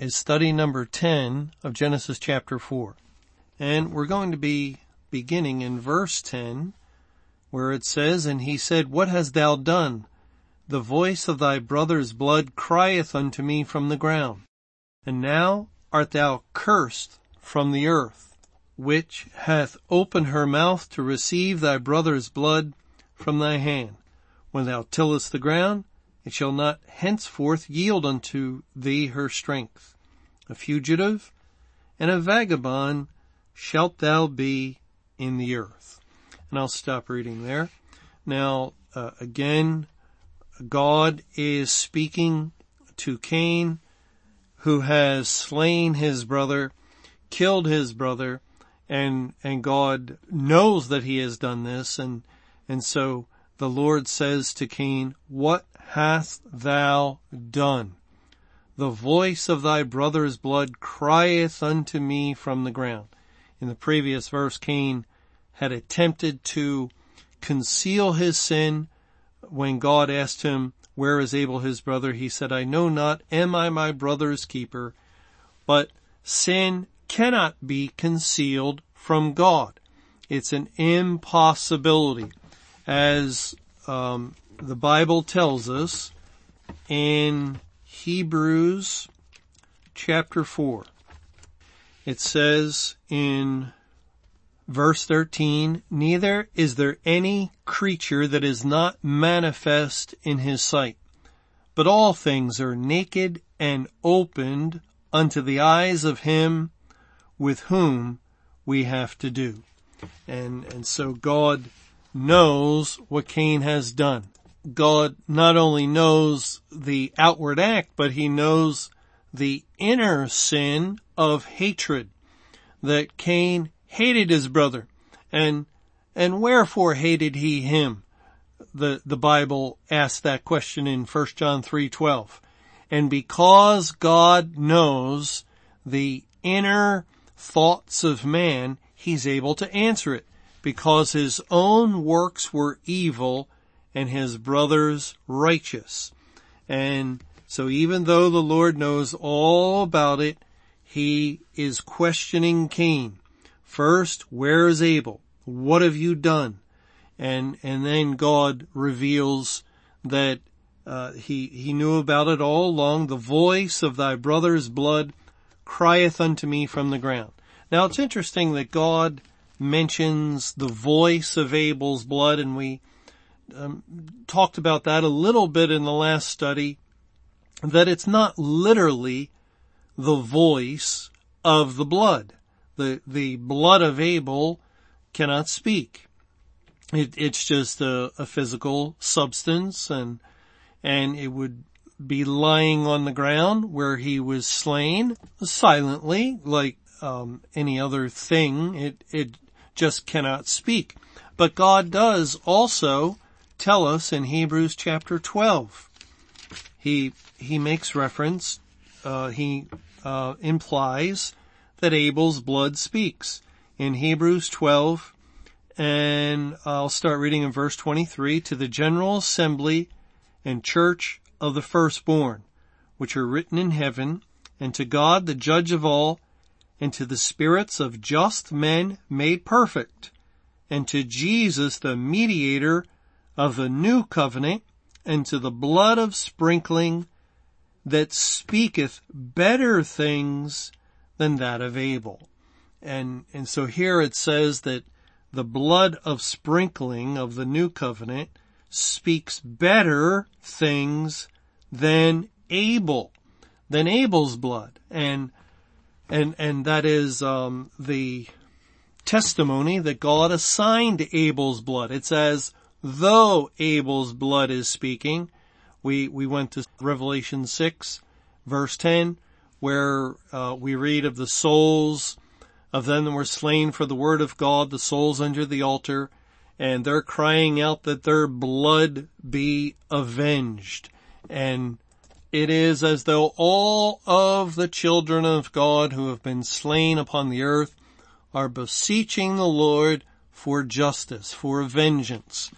is study number 10 of Genesis chapter 4. And we're going to be beginning in verse 10 where it says, And he said, What hast thou done? The voice of thy brother's blood crieth unto me from the ground. And now art thou cursed from the earth, which hath opened her mouth to receive thy brother's blood from thy hand. When thou tillest the ground, it shall not henceforth yield unto thee her strength. A fugitive and a vagabond shalt thou be in the earth. And I'll stop reading there. Now, uh, again, God is speaking to Cain, who has slain his brother, killed his brother, and, and God knows that he has done this, and, and so the Lord says to Cain, What hast thou done? The voice of thy brother's blood crieth unto me from the ground. In the previous verse, Cain had attempted to conceal his sin when God asked him, where is Abel his brother? He said, I know not, am I my brother's keeper? But sin cannot be concealed from God. It's an impossibility as um, the Bible tells us in Hebrews chapter 4. It says in verse 13, Neither is there any creature that is not manifest in his sight, but all things are naked and opened unto the eyes of him with whom we have to do. And, and so God knows what Cain has done. God not only knows the outward act, but he knows the inner sin of hatred that Cain hated his brother. And and wherefore hated he him? The the bible asks that question in 1 John 3:12 and because God knows the inner thoughts of man he's able to answer it. Because his own works were evil and his brothers righteous. And so even though the Lord knows all about it, he is questioning Cain. First, where is Abel? What have you done? And, and then God reveals that uh, he he knew about it all along. The voice of thy brother's blood crieth unto me from the ground. Now it's interesting that God mentions the voice of Abel's blood and we um, talked about that a little bit in the last study, that it's not literally the voice of the blood. The, the blood of Abel cannot speak. It, it's just a, a physical substance and, and it would be lying on the ground where he was slain silently like um, any other thing. It it just cannot speak. But God does also tell us in Hebrews chapter 12. He, he makes reference, uh, he, uh, implies that Abel's blood speaks. In Hebrews 12, and I'll start reading in verse 23, to the general assembly and church of the firstborn, which are written in heaven, and to God the judge of all, and to the spirits of just men made perfect, and to Jesus the mediator of the new covenant and to the blood of sprinkling that speaketh better things than that of Abel. And, and so here it says that the blood of sprinkling of the new covenant speaks better things than Abel, than Abel's blood. And, and, and that is, um, the testimony that God assigned Abel's blood. It says, though Abel's blood is speaking. We, we went to Revelation 6 verse 10. where uh, we read of the souls of them that were slain for the word of God, the souls under the altar, and they're crying out that their blood be avenged. And it is as though all of the children of God who have been slain upon the earth are beseeching the Lord for justice, for vengeance,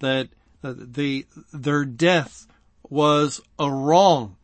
that the, their death was a wrong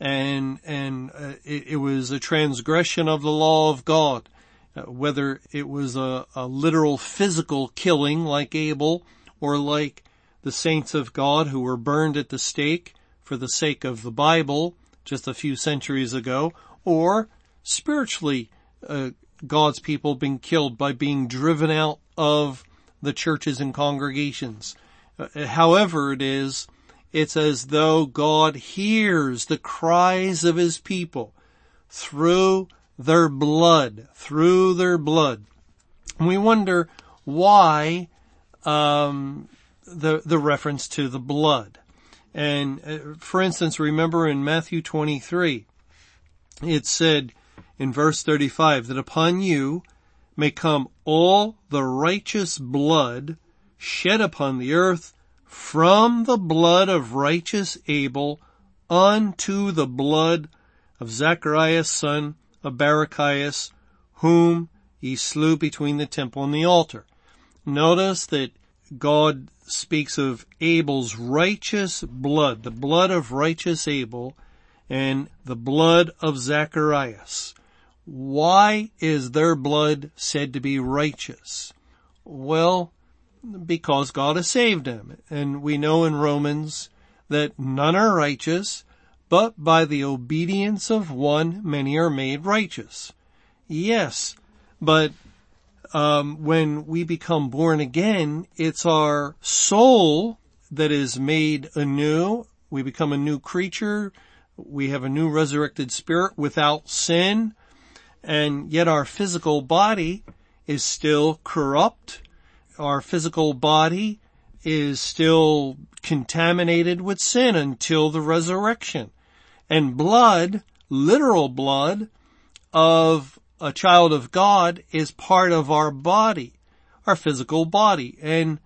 and, and uh, it, it, was a transgression of the law of God, uh, whether it was a, a literal physical killing like Abel or like the saints of God who were burned at the stake for the sake of the Bible just a few centuries ago, or spiritually, uh, God's people being killed by being driven out of the churches and congregations. Uh, however it is, it's as though God hears the cries of his people through their blood, through their blood. We wonder why um, the the reference to the blood. And uh, for instance, remember in Matthew 23, it said in verse 35 that upon you may come all the righteous blood shed upon the earth from the blood of righteous Abel unto the blood of Zacharias son of Barachias, whom he slew between the temple and the altar. Notice that God speaks of Abel's righteous blood, the blood of righteous Abel, and the blood of Zacharias. Why is their blood said to be righteous? Well, because God has saved them. And we know in Romans that none are righteous, but by the obedience of one many are made righteous. Yes, but um, when we become born again, it's our soul that is made anew. We become a new creature. We have a new resurrected spirit without sin. And yet our physical body is still corrupt our physical body is still contaminated with sin until the resurrection. And blood, literal blood of a child of God is part of our body, our physical body. And,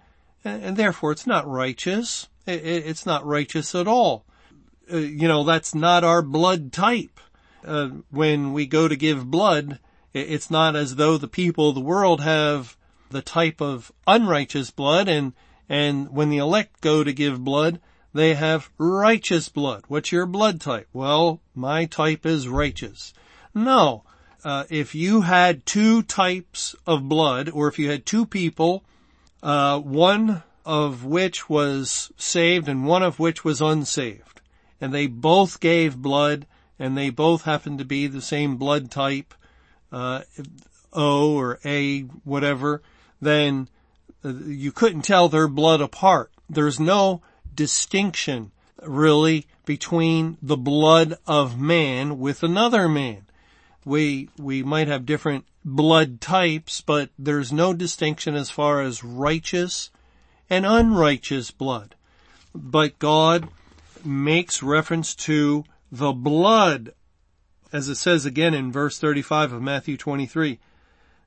and therefore it's not righteous. It's not righteous at all. Uh, you know, that's not our blood type. Uh, when we go to give blood, it's not as though the people of the world have the type of unrighteous blood and, and when the elect go to give blood, they have righteous blood. What's your blood type? Well, my type is righteous. No. Uh, if you had two types of blood, or if you had two people, uh, one of which was saved and one of which was unsaved, and they both gave blood, and they both happened to be the same blood type, uh, O or A, whatever, then uh, you couldn't tell their blood apart. There's no distinction really between the blood of man with another man. We, we might have different blood types, but there's no distinction as far as righteous and unrighteous blood. But God makes reference to the blood, as it says again in verse 35 of Matthew 23,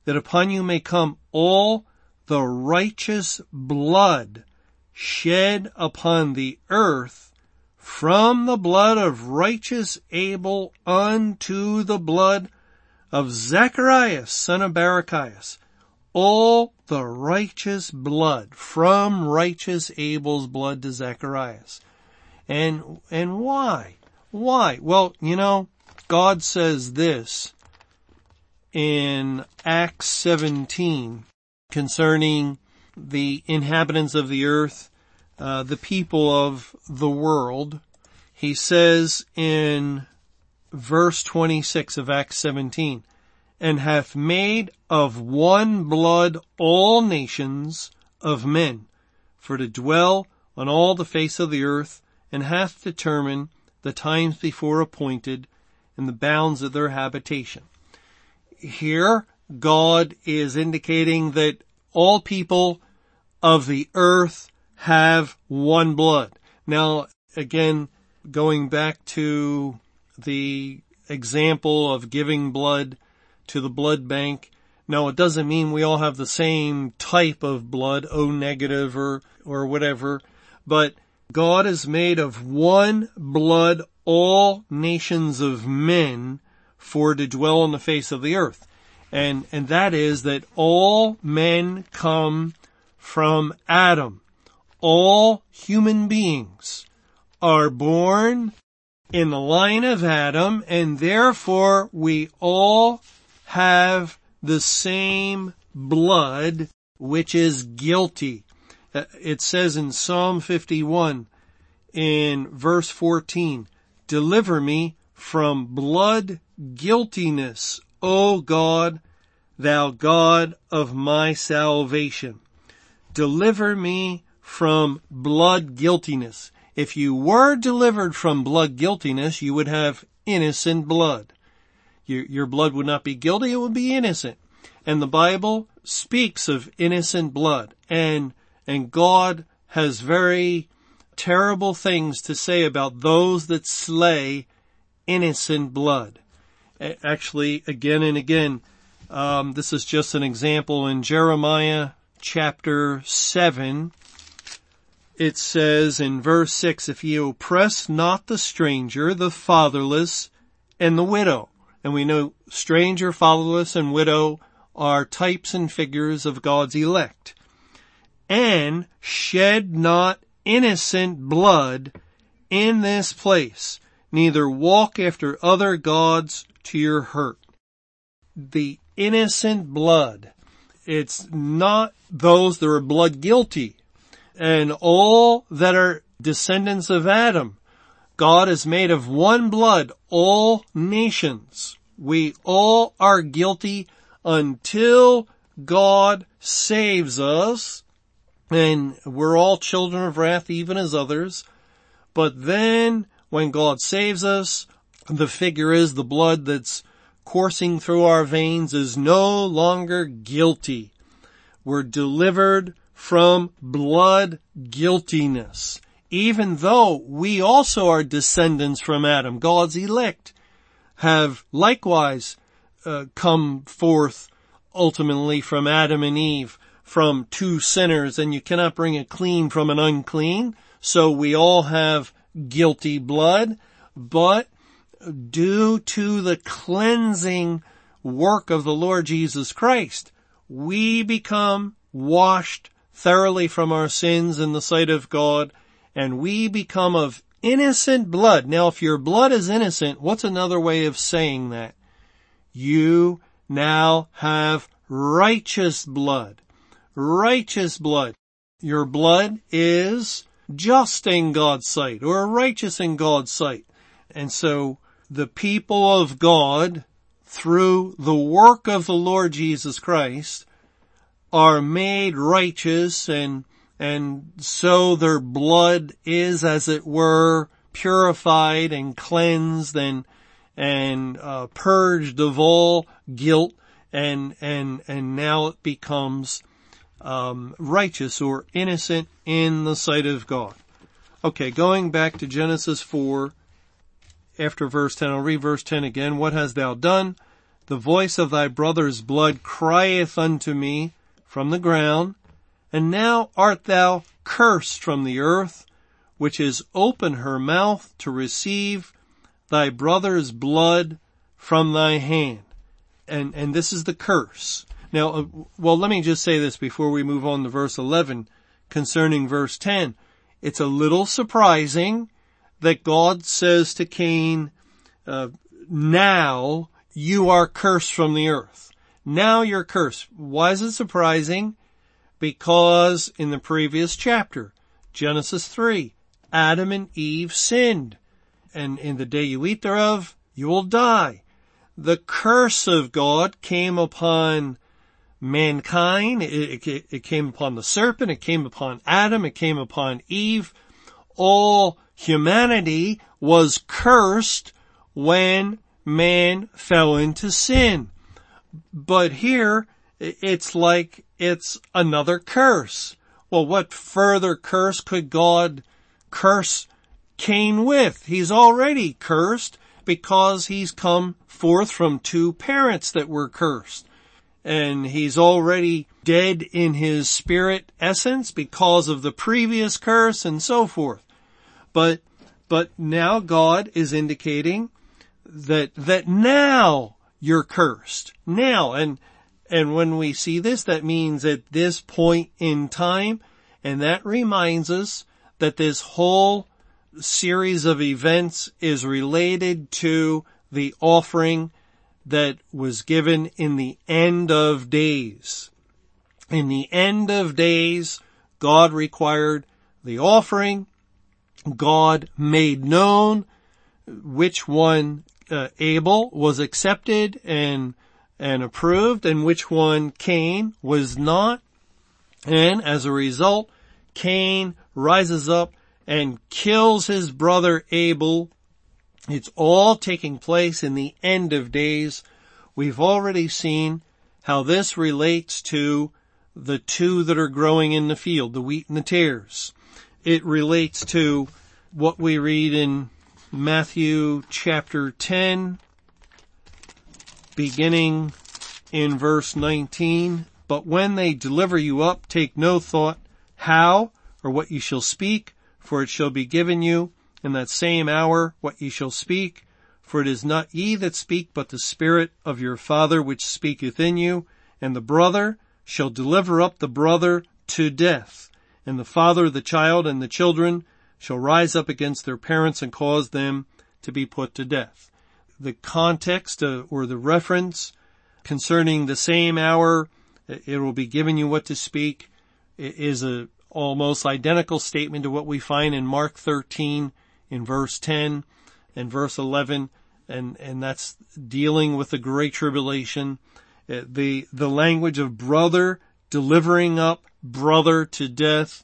that upon you may come all the righteous blood shed upon the earth from the blood of righteous Abel unto the blood of Zacharias, son of Barachias. All the righteous blood from righteous Abel's blood to Zacharias. And, and why? Why? Well, you know, God says this in Acts 17 concerning the inhabitants of the earth, uh, the people of the world. He says in verse 26 of Acts 17, and hath made of one blood all nations of men for to dwell on all the face of the earth and hath determined the times before appointed and the bounds of their habitation here God is indicating that all people of the earth have one blood. Now, again, going back to the example of giving blood to the blood bank. No, it doesn't mean we all have the same type of blood, O negative or, or whatever, but God is made of one blood all nations of men for to dwell on the face of the earth. And, and that is that all men come from Adam. All human beings are born in the line of Adam and therefore we all have the same blood which is guilty. Uh, it says in Psalm 51 in verse 14, deliver me from blood guiltiness, O God, thou God of my salvation. Deliver me from blood guiltiness. If you were delivered from blood guiltiness, you would have innocent blood. Your, your blood would not be guilty, it would be innocent. And the Bible speaks of innocent blood and, and God has very terrible things to say about those that slay innocent blood. Actually, again and again, um, this is just an example in Jeremiah chapter 7. It says in verse 6, if ye oppress not the stranger, the fatherless, and the widow. And we know stranger, fatherless, and widow are types and figures of God's elect. And shed not innocent blood in this place, neither walk after other gods to your hurt. The innocent blood. It's not those that are blood guilty. And all that are descendants of Adam. God is made of one blood, all nations. We all are guilty until God saves us and we're all children of wrath even as others. But then when God saves us, the figure is the blood that's coursing through our veins is no longer guilty. We're delivered from blood guiltiness. Even though we also are descendants from Adam, God's elect have likewise uh, come forth ultimately from Adam and Eve from two sinners and you cannot bring a clean from an unclean. So we all have guilty blood, but due to the cleansing work of the Lord Jesus Christ, we become washed thoroughly from our sins in the sight of God and we become of innocent blood. Now if your blood is innocent, what's another way of saying that? You now have righteous blood righteous blood. Your blood is just in God's sight or righteous in God's sight. And so the people of God through the work of the Lord Jesus Christ are made righteous and and so their blood is as it were purified and cleansed and and uh, purged of all guilt and and and now it becomes um, righteous or innocent in the sight of God. Okay, going back to Genesis 4, after verse 10, I'll read verse 10 again. What hast thou done? The voice of thy brother's blood crieth unto me from the ground, and now art thou cursed from the earth, which is open her mouth to receive thy brother's blood from thy hand. And, and this is the curse. Now, uh, well, let me just say this before we move on to verse 11 concerning verse 10. It's a little surprising that God says to Cain, uh, now you are cursed from the earth. Now you're cursed. Why is it surprising? Because in the previous chapter, Genesis 3, Adam and Eve sinned. And in the day you eat thereof, you will die. The curse of God came upon mankind. It, it, it, came upon the serpent. It came upon Adam. It came upon Eve. All humanity was cursed when man fell into sin. But here, it's like it's another curse. Well, what further curse could God curse Cain with? He's already cursed because he's come forth from two parents that were cursed. And he's already dead in his spirit essence because of the previous curse and so forth. But, but now God is indicating that, that now you're cursed. Now, and, and when we see this, that means at this point in time, and that reminds us that this whole series of events is related to the offering that was given in the end of days. In the end of days, God required the offering. God made known which one uh, Abel was accepted and and approved and which one Cain was not. And as a result, Cain rises up and kills his brother Abel. It's all taking place in the end of days. We've already seen how this relates to the two that are growing in the field, the wheat and the tares. It relates to what we read in Matthew chapter 10, beginning in verse 19. But when they deliver you up, take no thought how or what you shall speak, for it shall be given you in that same hour what ye shall speak. For it is not ye that speak, but the Spirit of your Father which speaketh in you. And the brother shall deliver up the brother to death. And the father, the child, and the children shall rise up against their parents and cause them to be put to death. The context uh, or the reference concerning the same hour, it will be given you what to speak, is a almost identical statement to what we find in Mark 13 in verse 10 and verse 11 and, and that's dealing with the great tribulation. Uh, the, the language of brother delivering up brother to death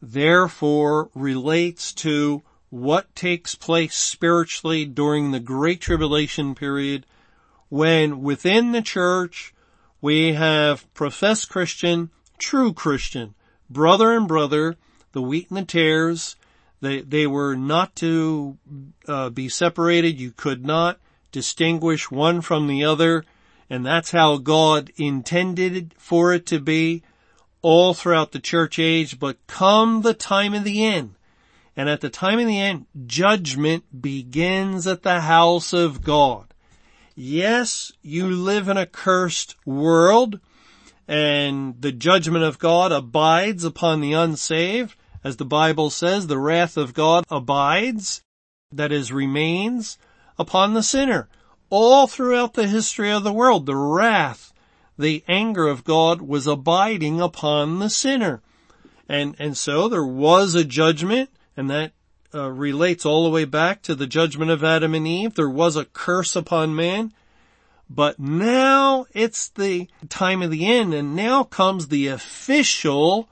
therefore relates to what takes place spiritually during the great tribulation period when within the church we have professed Christian, true Christian, brother and brother, the wheat and the tares. They, they were not to uh, be separated. You could not distinguish one from the other. And that's how God intended for it to be all throughout the church age. But come the time of the end, and at the time of the end, judgment begins at the house of God. Yes, you live in a cursed world and the judgment of God abides upon the unsaved. As the Bible says, the wrath of God abides, that is, remains upon the sinner. All throughout the history of the world, the wrath, the anger of God was abiding upon the sinner. And, and so there was a judgment, and that uh, relates all the way back to the judgment of Adam and Eve. There was a curse upon man. But now it's the time of the end and now comes the official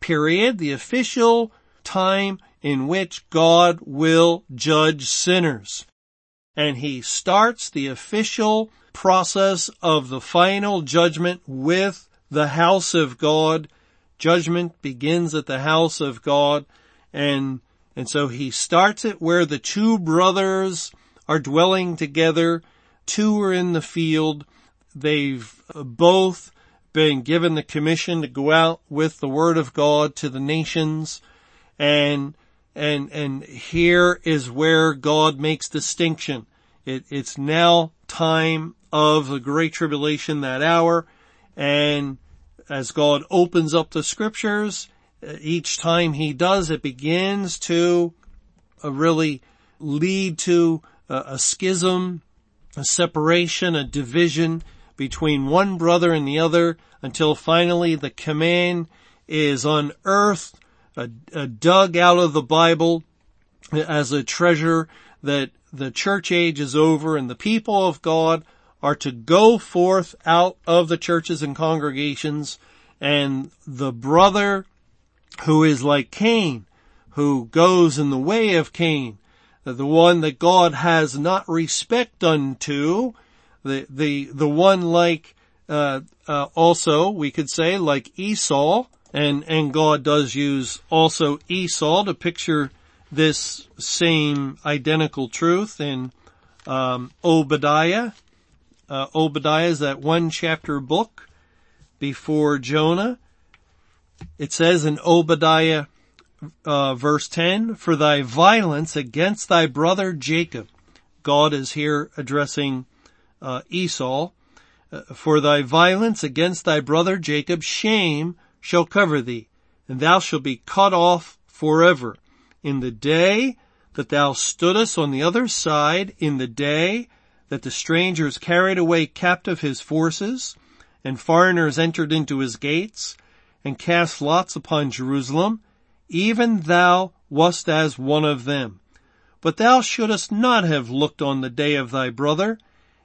period, the official time in which God will judge sinners. And he starts the official process of the final judgment with the house of God. Judgment begins at the house of God and, and so he starts it where the two brothers are dwelling together Two are in the field. They've uh, both been given the commission to go out with the word of God to the nations and and and here is where God makes distinction. It, it's now time of the great tribulation that hour and as God opens up the scriptures each time he does it begins to uh, really lead to a schism a separation, a division between one brother and the other until finally the command is unearthed, uh, uh, dug out of the Bible as a treasure that the church age is over and the people of God are to go forth out of the churches and congregations. And the brother who is like Cain, who goes in the way of Cain, the one that God has not respect unto, the, the, the one like, uh, uh, also we could say like Esau, and, and God does use also Esau to picture this same identical truth in um, Obadiah. Uh, Obadiah is that one chapter book before Jonah. It says in Obadiah uh, verse 10, for thy violence against thy brother Jacob. God is here addressing uh, Esau. Uh, for thy violence against thy brother Jacob, shame shall cover thee, and thou shalt be cut off forever. In the day that thou stoodest on the other side, in the day that the strangers carried away captive his forces, and foreigners entered into his gates, and cast lots upon Jerusalem, even thou wast as one of them. But thou shouldest not have looked on the day of thy brother,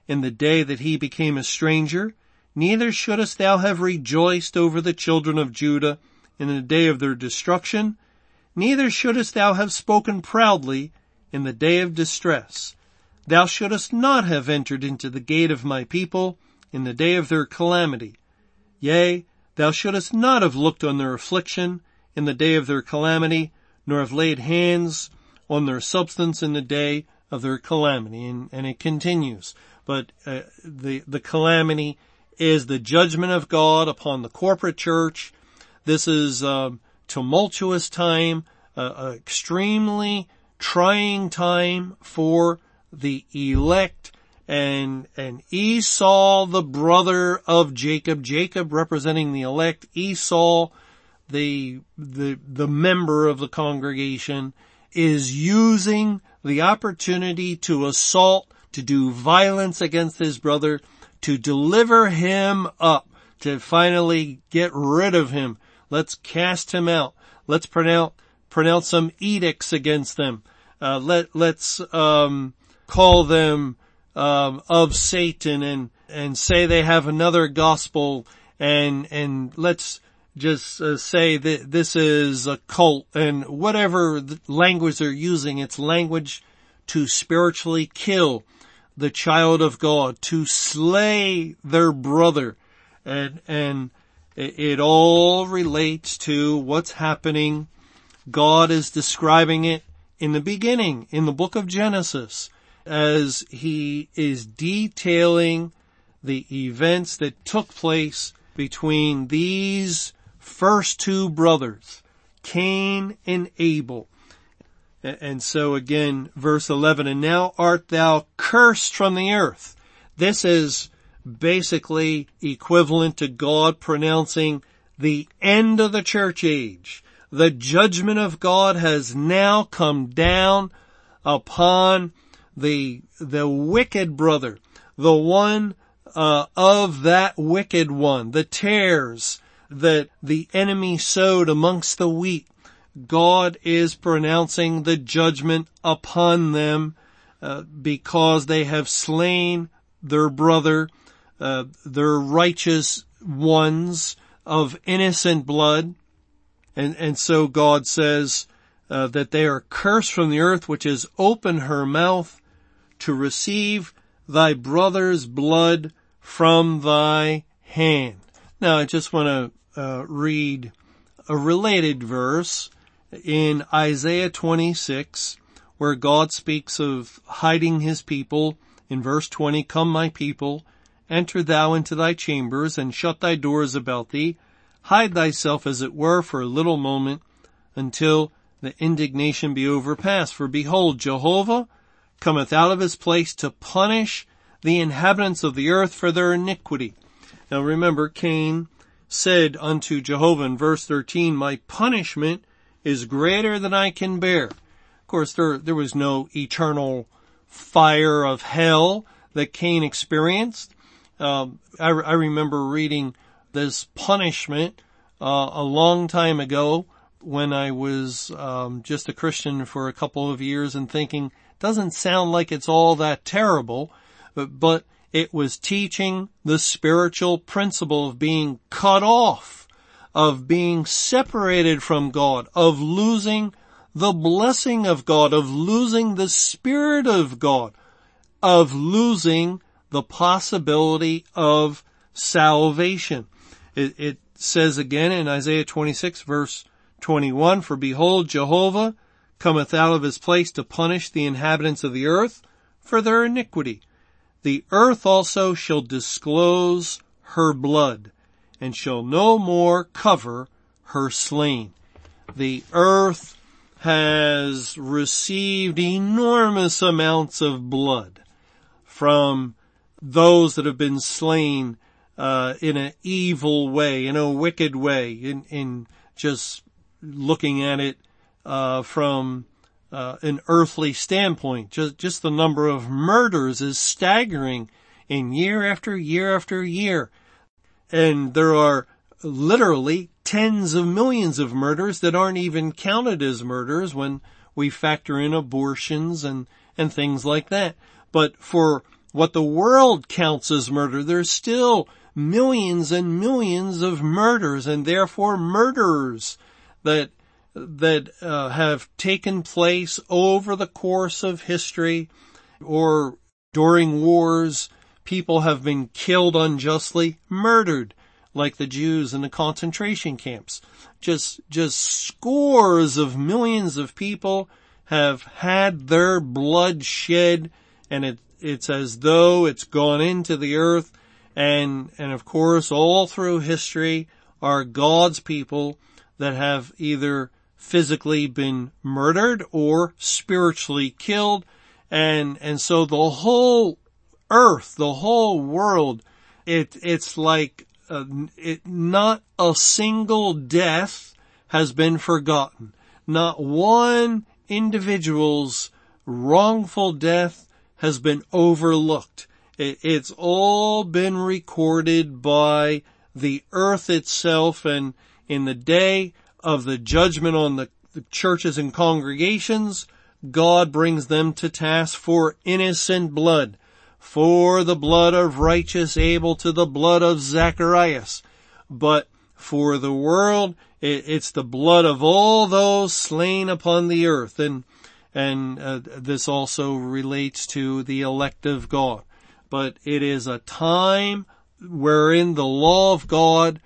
in the day that he became a stranger, neither shouldest thou have rejoiced over the children of Judah in the day of their destruction, neither shouldest thou have spoken proudly in the day of distress. Thou shouldest not have entered into the gate of my people in the day of their calamity. Yea, thou shouldest not have looked on their affliction in the day of their calamity, nor have laid hands on their substance in the day of their calamity. And, and it continues. But uh, the the calamity is the judgment of God upon the corporate church. This is a tumultuous time, uh, extremely trying time for the elect and, and Esau, the brother of Jacob, Jacob representing the elect, Esau, the, the, the member of the congregation is using the opportunity to assault, to do violence against his brother, to deliver him up, to finally get rid of him. Let's cast him out. Let's pronounce, pronounce some edicts against them. Uh, let, let's, um, call them, um, of Satan and, and say they have another gospel and, and let's, just uh, say that this is a cult and whatever language they're using, it's language to spiritually kill the child of God, to slay their brother. And, and it all relates to what's happening. God is describing it in the beginning, in the book of Genesis, as he is detailing the events that took place between these first two brothers, Cain and Abel. And so again, verse 11, and now art thou cursed from the earth. This is basically equivalent to God pronouncing the end of the church age. The judgment of God has now come down upon the, the wicked brother, the one uh, of that wicked one, the tares, that the enemy sowed amongst the wheat, God is pronouncing the judgment upon them uh, because they have slain their brother, uh, their righteous ones of innocent blood. And, and so God says uh, that they are cursed from the earth which has opened her mouth to receive thy brother's blood from thy hand. Now I just want to uh, read a related verse in Isaiah 26 where God speaks of hiding his people in verse 20, come my people, enter thou into thy chambers and shut thy doors about thee, hide thyself as it were for a little moment until the indignation be overpassed. For behold, Jehovah cometh out of his place to punish the inhabitants of the earth for their iniquity. Now remember, Cain said unto Jehovah in verse 13, my punishment is greater than I can bear. Of course, there, there was no eternal fire of hell that Cain experienced. Um, I, I, remember reading this punishment uh, a long time ago when I was um, just a Christian for a couple of years and thinking, doesn't sound like it's all that terrible, but, but it was teaching the spiritual principle of being cut off, of being separated from God, of losing the blessing of God, of losing the Spirit of God, of losing the possibility of salvation. It, it, says again in Isaiah 26 verse 21, for behold, Jehovah cometh out of his place to punish the inhabitants of the earth for their iniquity. The earth also shall disclose her blood, and shall no more cover her slain. The earth has received enormous amounts of blood from those that have been slain uh, in an evil way, in a wicked way, in, in just looking at it uh, from uh, an earthly standpoint. Just just the number of murders is staggering in year after year after year, and there are literally tens of millions of murders that aren't even counted as murders when we factor in abortions and and things like that. But for what the world counts as murder, there's still millions and millions of murders and therefore murderers that that uh, have taken place over the course of history or during wars. People have been killed unjustly, murdered, like the Jews in the concentration camps. Just, just scores of millions of people have had their blood shed and it, it's as though it's gone into the earth and, and of course all through history are God's people that have either physically been murdered or spiritually killed. And, and so the whole earth, the whole world, it, it's like, uh, it, not a single death has been forgotten. Not one individual's wrongful death has been overlooked. It, it's all been recorded by the earth itself and in the day of the judgment on the, the churches and congregations, God brings them to task for innocent blood, for the blood of righteous Abel to the blood of Zacharias. But for the world, it, it's the blood of all those slain upon the earth. And, and uh, this also relates to the elect of God. But it is a time wherein the law of God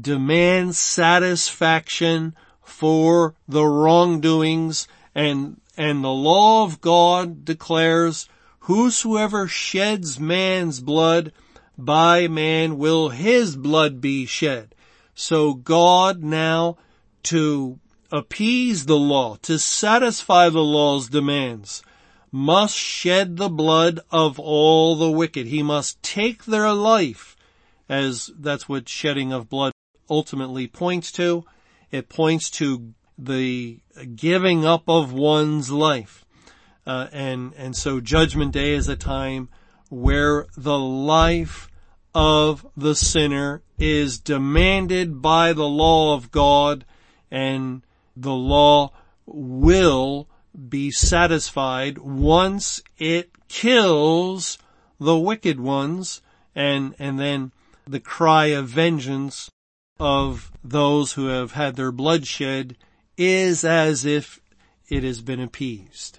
demands satisfaction for the wrongdoings and, and the law of God declares whosoever sheds man's blood, by man will his blood be shed. So God now to appease the law, to satisfy the law's demands, must shed the blood of all the wicked. He must take their life as that's what shedding of blood ultimately points to. It points to the giving up of one's life. Uh, and, and so judgment day is a time where the life of the sinner is demanded by the law of God and the law will be satisfied once it kills the wicked ones and, and then the cry of vengeance of those who have had their blood shed is as if it has been appeased.